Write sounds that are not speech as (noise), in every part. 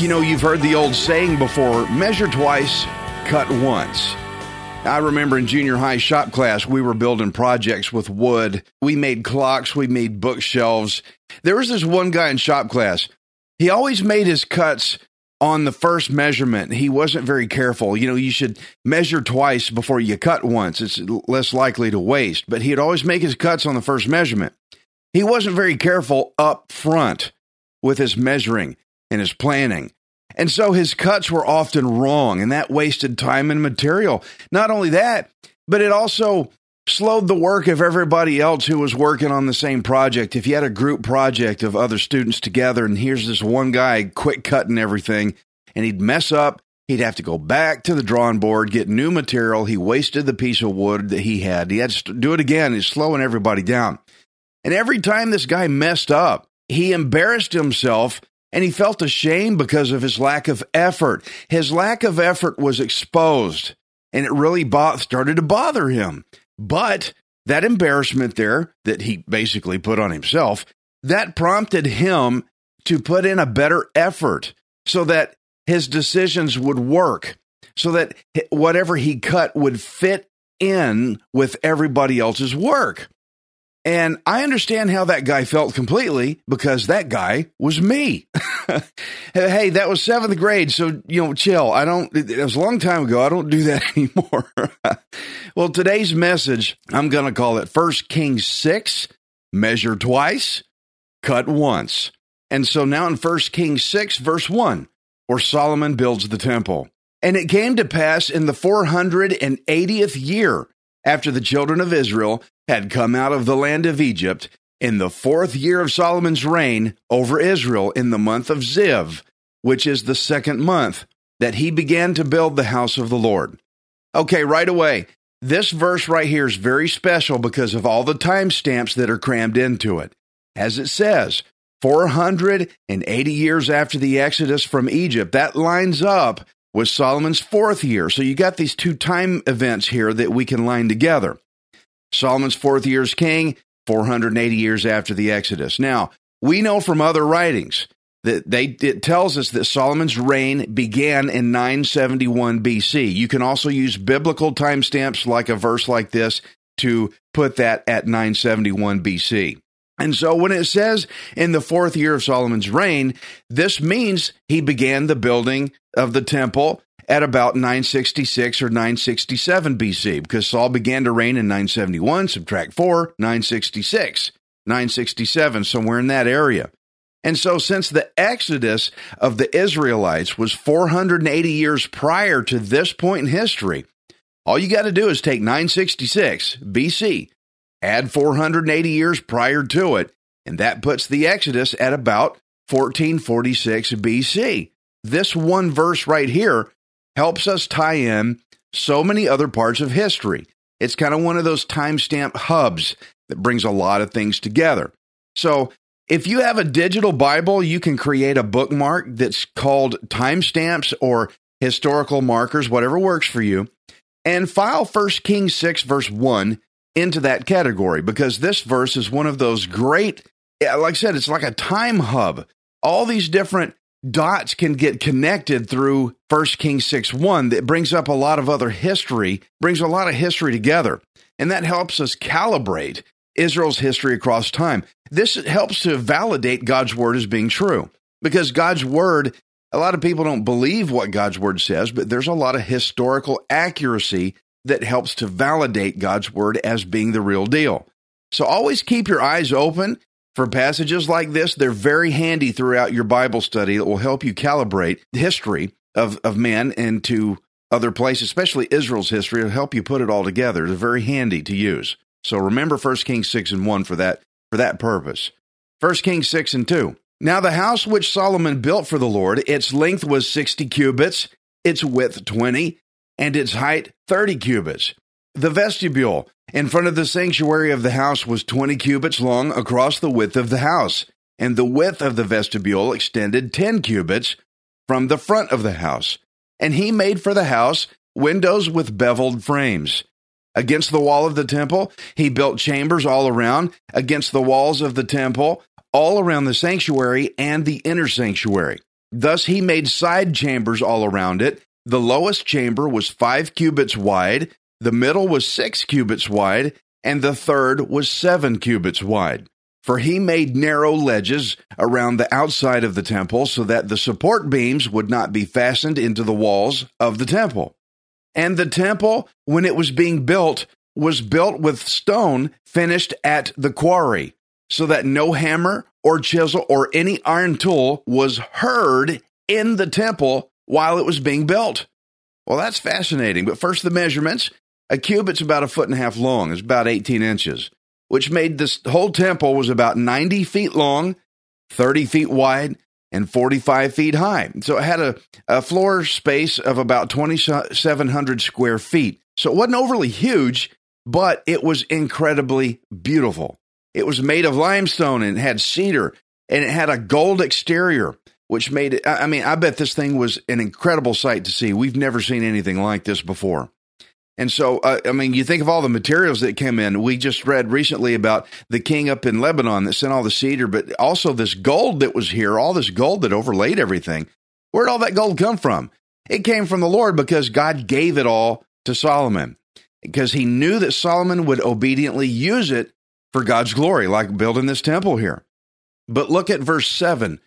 You know, you've heard the old saying before measure twice, cut once. I remember in junior high shop class, we were building projects with wood. We made clocks, we made bookshelves. There was this one guy in shop class. He always made his cuts on the first measurement. He wasn't very careful. You know, you should measure twice before you cut once. It's less likely to waste. But he'd always make his cuts on the first measurement. He wasn't very careful up front with his measuring and his planning. And so his cuts were often wrong, and that wasted time and material. Not only that, but it also slowed the work of everybody else who was working on the same project. If you had a group project of other students together, and here's this one guy quick cutting everything, and he'd mess up, he'd have to go back to the drawing board, get new material. He wasted the piece of wood that he had. He had to do it again. He's slowing everybody down. And every time this guy messed up, he embarrassed himself and he felt ashamed because of his lack of effort. His lack of effort was exposed and it really bo- started to bother him. But that embarrassment there that he basically put on himself, that prompted him to put in a better effort so that his decisions would work, so that whatever he cut would fit in with everybody else's work. And I understand how that guy felt completely because that guy was me. (laughs) hey, that was seventh grade. So, you know, chill. I don't, it was a long time ago. I don't do that (laughs) anymore. (laughs) well, today's message, I'm going to call it First Kings 6, measure twice, cut once. And so now in First Kings 6, verse 1, where Solomon builds the temple. And it came to pass in the 480th year after the children of Israel had come out of the land of Egypt in the fourth year of Solomon's reign over Israel in the month of Ziv, which is the second month, that he began to build the house of the Lord. Okay, right away, this verse right here is very special because of all the timestamps that are crammed into it. As it says, 480 years after the Exodus from Egypt, that lines up with Solomon's fourth year. So you got these two time events here that we can line together. Solomon's fourth year as king, 480 years after the Exodus. Now, we know from other writings that they it tells us that Solomon's reign began in 971 BC. You can also use biblical timestamps like a verse like this to put that at 971 BC. And so when it says in the fourth year of Solomon's reign, this means he began the building of the temple at about 966 or 967 BC, because Saul began to reign in 971, subtract 4, 966, 967, somewhere in that area. And so, since the exodus of the Israelites was 480 years prior to this point in history, all you got to do is take 966 BC, add 480 years prior to it, and that puts the exodus at about 1446 BC. This one verse right here helps us tie in so many other parts of history. It's kind of one of those timestamp hubs that brings a lot of things together. So, if you have a digital Bible, you can create a bookmark that's called timestamps or historical markers, whatever works for you, and file 1 Kings 6, verse 1 into that category because this verse is one of those great, like I said, it's like a time hub. All these different dots can get connected through 1 Kings 6 1 that brings up a lot of other history, brings a lot of history together. And that helps us calibrate Israel's history across time. This helps to validate God's word as being true because God's word, a lot of people don't believe what God's word says, but there's a lot of historical accuracy that helps to validate God's word as being the real deal. So always keep your eyes open for passages like this. They're very handy throughout your Bible study that will help you calibrate the history of, of men into other places, especially Israel's history. It'll help you put it all together. They're very handy to use. So remember 1 Kings 6 and 1 for that, for that purpose. 1 Kings 6 and 2. Now the house which Solomon built for the Lord, its length was 60 cubits, its width 20, and its height 30 cubits. The vestibule in front of the sanctuary of the house was 20 cubits long across the width of the house, and the width of the vestibule extended 10 cubits from the front of the house. And he made for the house windows with beveled frames. Against the wall of the temple, he built chambers all around, against the walls of the temple, all around the sanctuary and the inner sanctuary. Thus he made side chambers all around it. The lowest chamber was five cubits wide, the middle was six cubits wide, and the third was seven cubits wide. For he made narrow ledges around the outside of the temple so that the support beams would not be fastened into the walls of the temple. And the temple, when it was being built, was built with stone finished at the quarry, so that no hammer or chisel or any iron tool was heard in the temple while it was being built. Well, that's fascinating. But first, the measurements. A cubit's about a foot and a half long, it's about 18 inches, which made this whole temple was about 90 feet long, 30 feet wide, and 45 feet high. So it had a, a floor space of about 2,700 square feet. So it wasn't overly huge, but it was incredibly beautiful. It was made of limestone and had cedar and it had a gold exterior, which made it. I mean, I bet this thing was an incredible sight to see. We've never seen anything like this before. And so, uh, I mean, you think of all the materials that came in. We just read recently about the king up in Lebanon that sent all the cedar, but also this gold that was here, all this gold that overlaid everything. Where'd all that gold come from? It came from the Lord because God gave it all to Solomon because he knew that Solomon would obediently use it for God's glory, like building this temple here. But look at verse 7.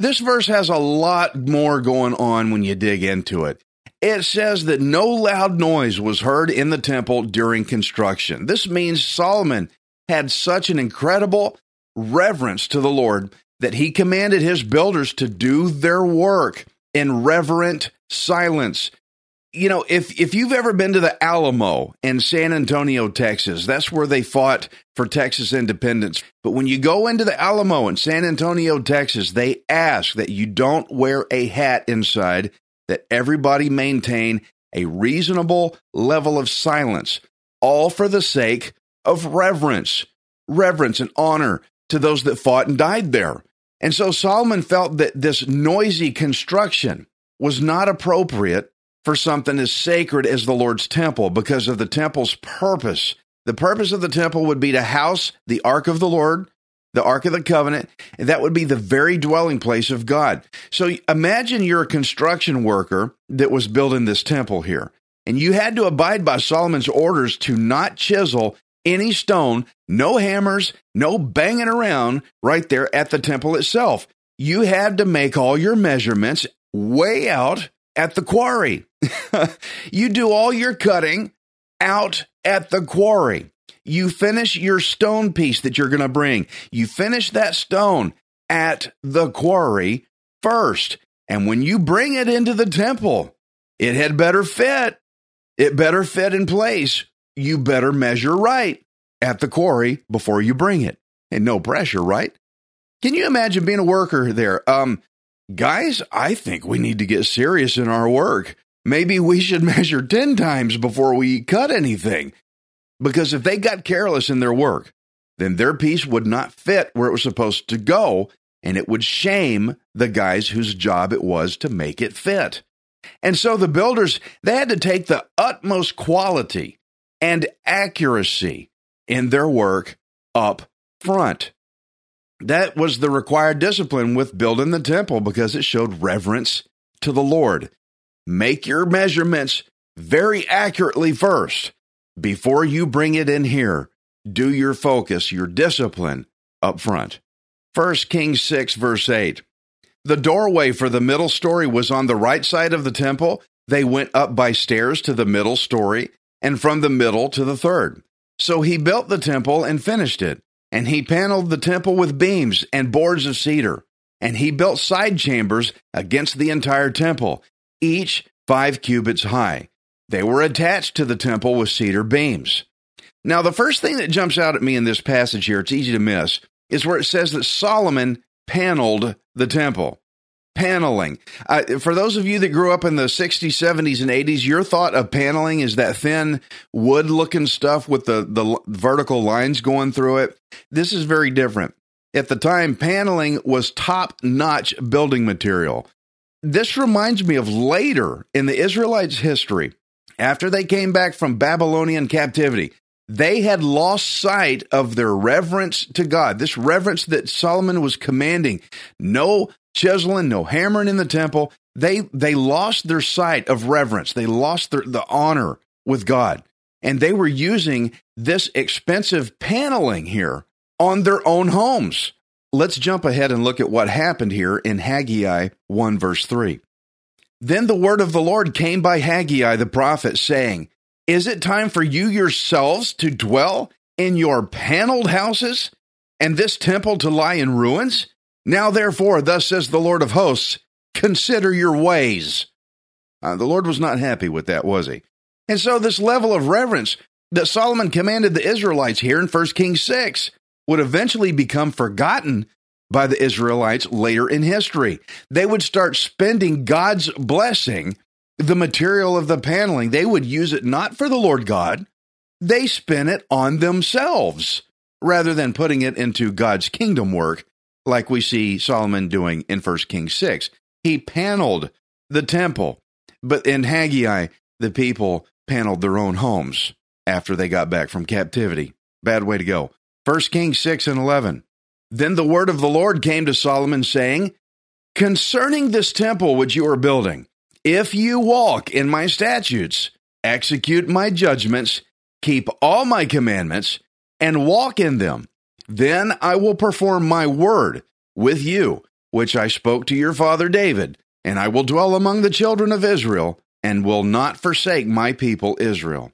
This verse has a lot more going on when you dig into it it says that no loud noise was heard in the temple during construction. This means Solomon had such an incredible reverence to the Lord that he commanded his builders to do their work in reverent silence. You know, if if you've ever been to the Alamo in San Antonio, Texas, that's where they fought for Texas independence. But when you go into the Alamo in San Antonio, Texas, they ask that you don't wear a hat inside that everybody maintain a reasonable level of silence, all for the sake of reverence, reverence and honor to those that fought and died there. And so Solomon felt that this noisy construction was not appropriate for something as sacred as the Lord's temple because of the temple's purpose. The purpose of the temple would be to house the ark of the Lord, the Ark of the Covenant, and that would be the very dwelling place of God. So imagine you're a construction worker that was building this temple here, and you had to abide by Solomon's orders to not chisel any stone, no hammers, no banging around right there at the temple itself. You had to make all your measurements way out at the quarry. (laughs) you do all your cutting out at the quarry. You finish your stone piece that you're going to bring. You finish that stone at the quarry first. And when you bring it into the temple, it had better fit. It better fit in place. You better measure right at the quarry before you bring it. And no pressure, right? Can you imagine being a worker there? Um, guys, I think we need to get serious in our work. Maybe we should (laughs) measure 10 times before we cut anything. Because if they got careless in their work, then their piece would not fit where it was supposed to go, and it would shame the guys whose job it was to make it fit. And so the builders, they had to take the utmost quality and accuracy in their work up front. That was the required discipline with building the temple because it showed reverence to the Lord. Make your measurements very accurately first before you bring it in here, do your focus, your discipline up front. 1 Kings 6, verse 8. The doorway for the middle story was on the right side of the temple. They went up by stairs to the middle story, and from the middle to the third. So he built the temple and finished it. And he paneled the temple with beams and boards of cedar. And he built side chambers against the entire temple, each five cubits high. They were attached to the temple with cedar beams. Now, the first thing that jumps out at me in this passage here, it's easy to miss, is where it says that Solomon paneled the temple. Paneling. Uh, for those of you that grew up in the 60s, 70s, and 80s, your thought of paneling is that thin wood looking stuff with the, the vertical lines going through it. This is very different. At the time, paneling was top notch building material. This reminds me of later in the Israelites' history, after they came back from Babylonian captivity. They had lost sight of their reverence to God. This reverence that Solomon was commanding. No chiseling, no hammering in the temple. They they lost their sight of reverence. They lost their the honor with God. And they were using this expensive paneling here on their own homes. Let's jump ahead and look at what happened here in Haggai 1 verse 3. Then the word of the Lord came by Haggai the prophet, saying, Is it time for you yourselves to dwell in your paneled houses, and this temple to lie in ruins? Now therefore, thus says the Lord of hosts, consider your ways. Uh, the Lord was not happy with that, was he? And so this level of reverence that Solomon commanded the Israelites here in 1 Kings 6 would eventually become forgotten by the Israelites later in history. They would start spending God's blessing, the material of the paneling. They would use it not for the Lord God, they spent it on themselves rather than putting it into God's kingdom work, like we see Solomon doing in 1 Kings 6. He paneled the temple, but in Haggai, the people paneled their own homes after they got back from captivity. Bad way to go. 1 Kings 6 and 11. Then the word of the Lord came to Solomon, saying, Concerning this temple which you are building, if you walk in my statutes, execute my judgments, keep all my commandments, and walk in them, then I will perform my word with you, which I spoke to your father David, and I will dwell among the children of Israel, and will not forsake my people Israel.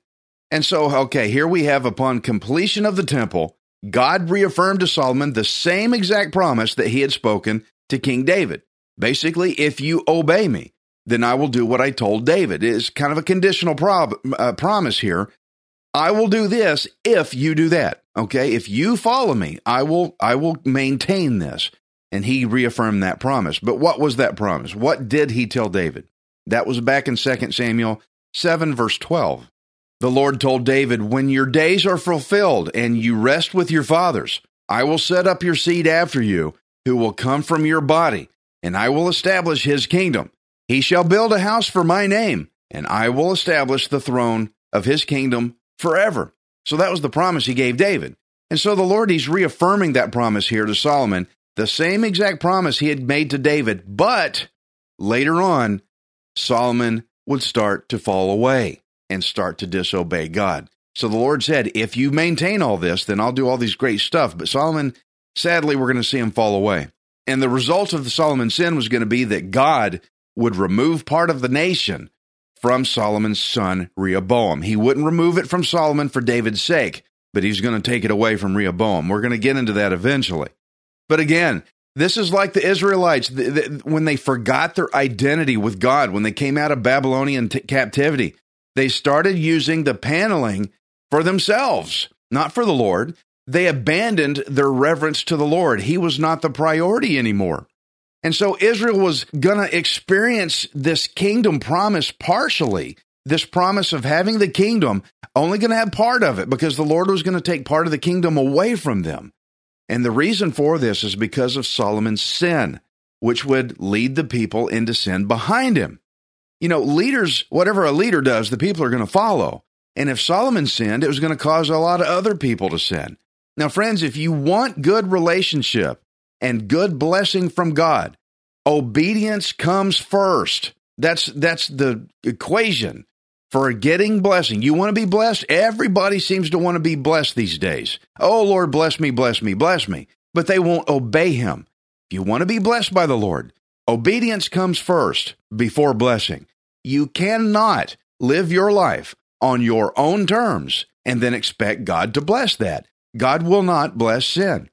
And so, okay, here we have upon completion of the temple, God reaffirmed to Solomon the same exact promise that he had spoken to King David. Basically, if you obey me, then I will do what I told David. It's kind of a conditional prob- uh, promise here. I will do this if you do that. Okay, if you follow me, I will I will maintain this. And he reaffirmed that promise. But what was that promise? What did he tell David? That was back in 2 Samuel 7 verse 12. The Lord told David, When your days are fulfilled and you rest with your fathers, I will set up your seed after you, who will come from your body, and I will establish his kingdom. He shall build a house for my name, and I will establish the throne of his kingdom forever. So that was the promise he gave David. And so the Lord, he's reaffirming that promise here to Solomon, the same exact promise he had made to David. But later on, Solomon would start to fall away and start to disobey God. So the Lord said, If you maintain all this, then I'll do all these great stuff. But Solomon, sadly, we're going to see him fall away. And the result of the Solomon sin was going to be that God would remove part of the nation from Solomon's son Rehoboam. He wouldn't remove it from Solomon for David's sake, but he's going to take it away from Rehoboam. We're going to get into that eventually. But again, this is like the Israelites when they forgot their identity with God, when they came out of Babylonian t- captivity. They started using the paneling for themselves, not for the Lord. They abandoned their reverence to the Lord. He was not the priority anymore. And so Israel was going to experience this kingdom promise partially, this promise of having the kingdom, only going to have part of it because the Lord was going to take part of the kingdom away from them. And the reason for this is because of Solomon's sin, which would lead the people into sin behind him. You know, leaders, whatever a leader does, the people are going to follow. And if Solomon sinned, it was going to cause a lot of other people to sin. Now, friends, if you want good relationship and good blessing from God, obedience comes first. That's that's the equation for getting blessing. You want to be blessed? Everybody seems to want to be blessed these days. Oh Lord, bless me, bless me, bless me. But they won't obey him. If you want to be blessed by the Lord, Obedience comes first before blessing. You cannot live your life on your own terms and then expect God to bless that. God will not bless sin.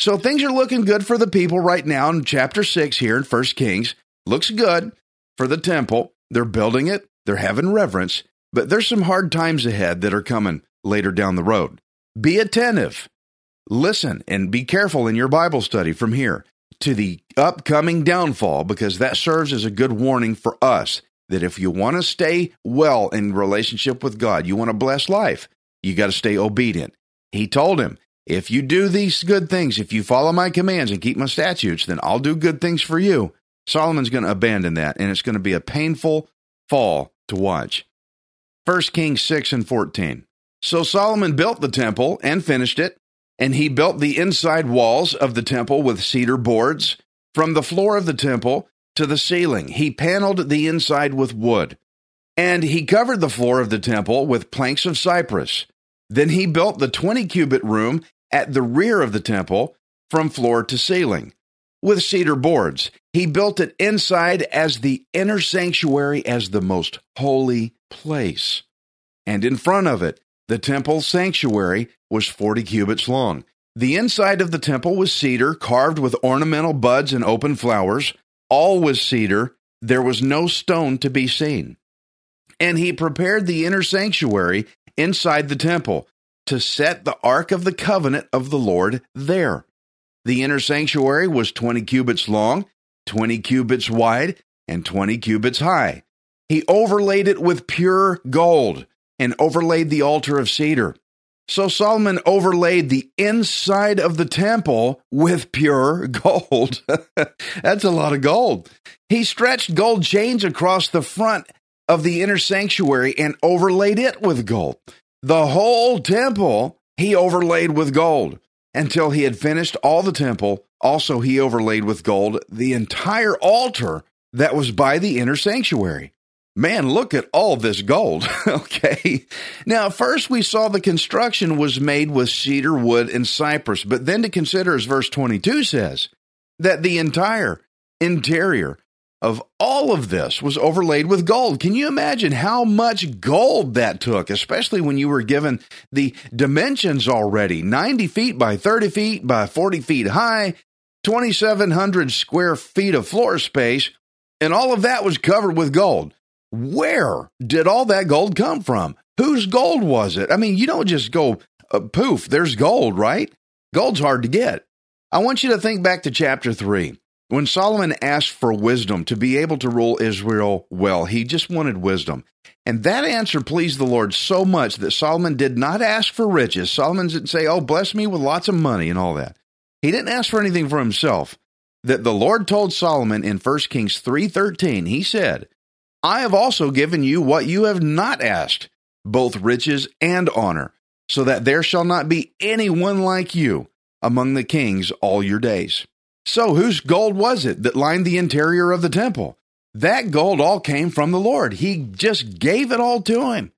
So things are looking good for the people right now in chapter 6 here in 1 Kings. Looks good for the temple. They're building it, they're having reverence, but there's some hard times ahead that are coming later down the road. Be attentive. Listen and be careful in your Bible study from here to the upcoming downfall because that serves as a good warning for us that if you want to stay well in relationship with God, you want to bless life, you got to stay obedient. He told him, if you do these good things, if you follow my commands and keep my statutes, then I'll do good things for you. Solomon's going to abandon that, and it's going to be a painful fall to watch. 1 Kings 6 and 14. So Solomon built the temple and finished it, and he built the inside walls of the temple with cedar boards from the floor of the temple to the ceiling. He paneled the inside with wood, and he covered the floor of the temple with planks of cypress. Then he built the 20 cubit room at the rear of the temple from floor to ceiling with cedar boards. He built it inside as the inner sanctuary as the most holy place. And in front of it, the temple sanctuary was 40 cubits long. The inside of the temple was cedar, carved with ornamental buds and open flowers. All was cedar. There was no stone to be seen. And he prepared the inner sanctuary inside the temple to set the ark of the covenant of the Lord there. The inner sanctuary was 20 cubits long, 20 cubits wide, and 20 cubits high. He overlaid it with pure gold and overlaid the altar of cedar. So Solomon overlaid the inside of the temple with pure (laughs) gold. (laughs) That's a lot of gold. He stretched gold chains across the front of the inner sanctuary and overlaid it with gold. The whole temple he overlaid with gold until he had finished all the temple. Also, he overlaid with gold the entire altar that was by the inner sanctuary. Man, look at all this gold. (laughs) okay. Now, first we saw the construction was made with cedar wood and cypress, but then to consider, as verse 22 says, that the entire interior of all of this was overlaid with gold. Can you imagine how much gold that took, especially when you were given the dimensions already 90 feet by 30 feet by 40 feet high, 2,700 square feet of floor space, and all of that was covered with gold. Where did all that gold come from? Whose gold was it? I mean, you don't just go uh, poof, there's gold, right? Gold's hard to get. I want you to think back to chapter 3. When Solomon asked for wisdom to be able to rule Israel well, he just wanted wisdom. And that answer pleased the Lord so much that Solomon did not ask for riches. Solomon didn't say, Oh, bless me with lots of money and all that. He didn't ask for anything for himself. That the Lord told Solomon in 1 Kings 3:13, he said, I have also given you what you have not asked, both riches and honor, so that there shall not be anyone like you among the kings all your days. So, whose gold was it that lined the interior of the temple? That gold all came from the Lord. He just gave it all to him.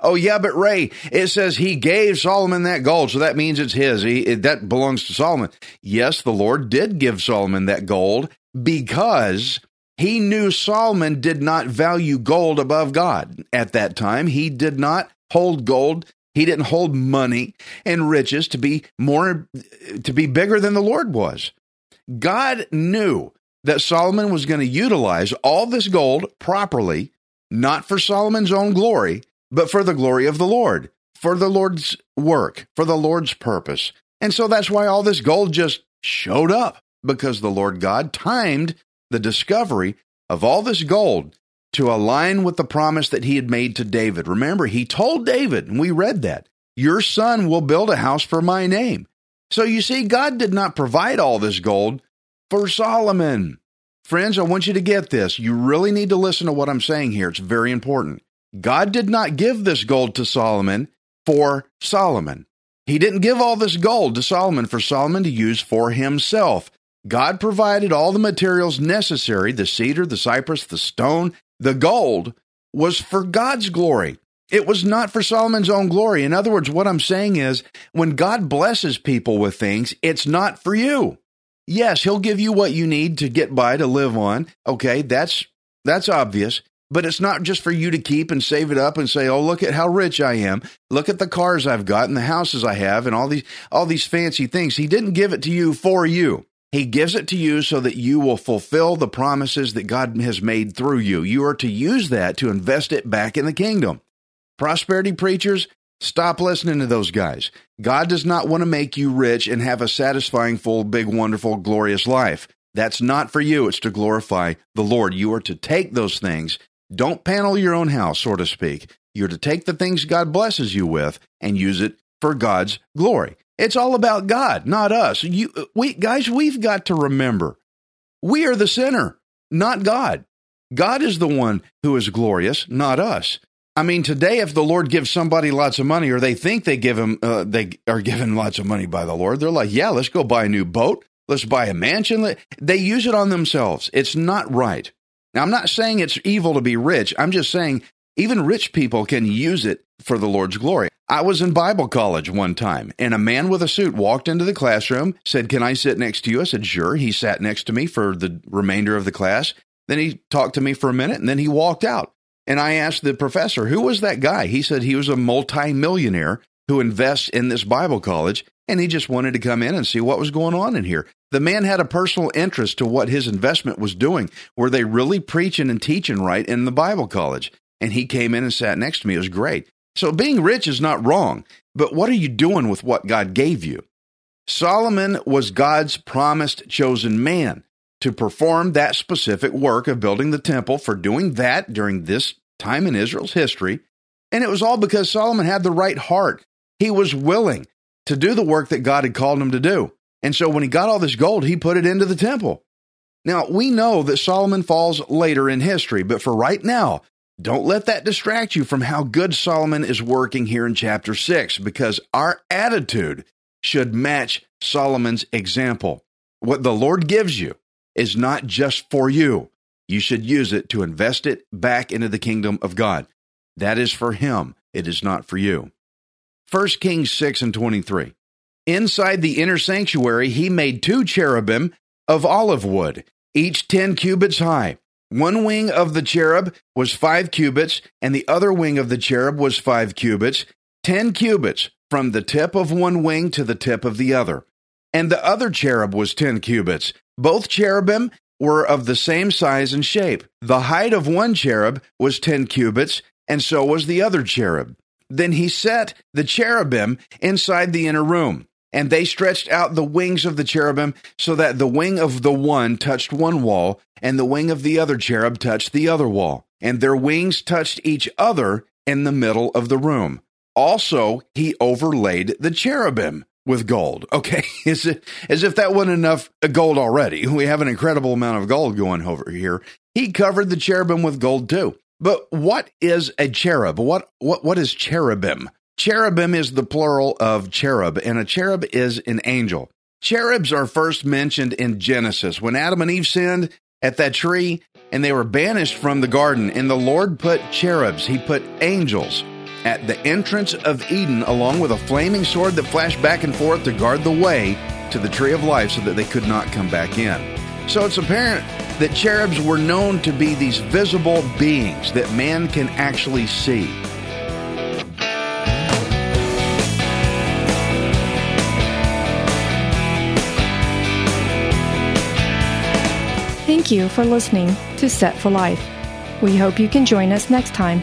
Oh, yeah, but Ray, it says he gave Solomon that gold, so that means it's his. He, it, that belongs to Solomon. Yes, the Lord did give Solomon that gold because he knew Solomon did not value gold above God at that time. He did not hold gold. He didn't hold money and riches to be more to be bigger than the Lord was. God knew that Solomon was going to utilize all this gold properly, not for Solomon's own glory, but for the glory of the Lord, for the Lord's work, for the Lord's purpose. And so that's why all this gold just showed up because the Lord God timed the discovery of all this gold to align with the promise that he had made to David. Remember, he told David, and we read that, your son will build a house for my name. So you see, God did not provide all this gold for Solomon. Friends, I want you to get this. You really need to listen to what I'm saying here. It's very important. God did not give this gold to Solomon for Solomon. He didn't give all this gold to Solomon for Solomon to use for himself. God provided all the materials necessary the cedar, the cypress, the stone, the gold was for God's glory. It was not for Solomon's own glory. In other words, what I'm saying is when God blesses people with things, it's not for you. Yes, he'll give you what you need to get by to live on. Okay, that's that's obvious. But it's not just for you to keep and save it up and say, "Oh, look at how rich I am. Look at the cars I've got and the houses I have and all these all these fancy things." He didn't give it to you for you. He gives it to you so that you will fulfill the promises that God has made through you. You are to use that to invest it back in the kingdom. Prosperity preachers, stop listening to those guys. God does not want to make you rich and have a satisfying, full, big, wonderful, glorious life. That's not for you. It's to glorify the Lord. You are to take those things don't panel your own house, so to speak. You're to take the things God blesses you with and use it for God's glory. It's all about God, not us. You, we, guys, we've got to remember we are the sinner, not God. God is the one who is glorious, not us. I mean, today, if the Lord gives somebody lots of money, or they think they give him, uh, they are given lots of money by the Lord, they're like, "Yeah, let's go buy a new boat, let's buy a mansion." They use it on themselves. It's not right. Now, I'm not saying it's evil to be rich. I'm just saying even rich people can use it for the Lord's glory. I was in Bible college one time, and a man with a suit walked into the classroom, said, Can I sit next to you? I said, Sure. He sat next to me for the remainder of the class. Then he talked to me for a minute, and then he walked out. And I asked the professor, Who was that guy? He said he was a multimillionaire who invests in this Bible college, and he just wanted to come in and see what was going on in here. The man had a personal interest to what his investment was doing. Were they really preaching and teaching right in the Bible college? And he came in and sat next to me. It was great. So being rich is not wrong, but what are you doing with what God gave you? Solomon was God's promised chosen man to perform that specific work of building the temple for doing that during this time in Israel's history. And it was all because Solomon had the right heart. He was willing to do the work that God had called him to do. And so when he got all this gold, he put it into the temple. Now, we know that Solomon falls later in history, but for right now, don't let that distract you from how good Solomon is working here in chapter 6, because our attitude should match Solomon's example. What the Lord gives you is not just for you. You should use it to invest it back into the kingdom of God. That is for him, it is not for you. 1 Kings 6 and 23. Inside the inner sanctuary, he made two cherubim of olive wood, each 10 cubits high. One wing of the cherub was five cubits, and the other wing of the cherub was five cubits, 10 cubits from the tip of one wing to the tip of the other. And the other cherub was 10 cubits. Both cherubim were of the same size and shape. The height of one cherub was 10 cubits, and so was the other cherub. Then he set the cherubim inside the inner room. And they stretched out the wings of the cherubim so that the wing of the one touched one wall, and the wing of the other cherub touched the other wall. And their wings touched each other in the middle of the room. Also, he overlaid the cherubim with gold. (laughs) Okay, as if, as if that wasn't enough gold already. We have an incredible amount of gold going over here. He covered the cherubim with gold too. But what is a cherub? What what what is cherubim? Cherubim is the plural of cherub, and a cherub is an angel. Cherubs are first mentioned in Genesis when Adam and Eve sinned at that tree and they were banished from the garden. And the Lord put cherubs, He put angels at the entrance of Eden, along with a flaming sword that flashed back and forth to guard the way to the tree of life so that they could not come back in. So it's apparent that cherubs were known to be these visible beings that man can actually see. Thank you for listening to Set for Life. We hope you can join us next time,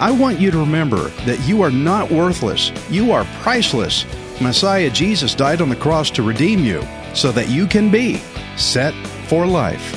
I want you to remember that you are not worthless, you are priceless. Messiah Jesus died on the cross to redeem you so that you can be set for life.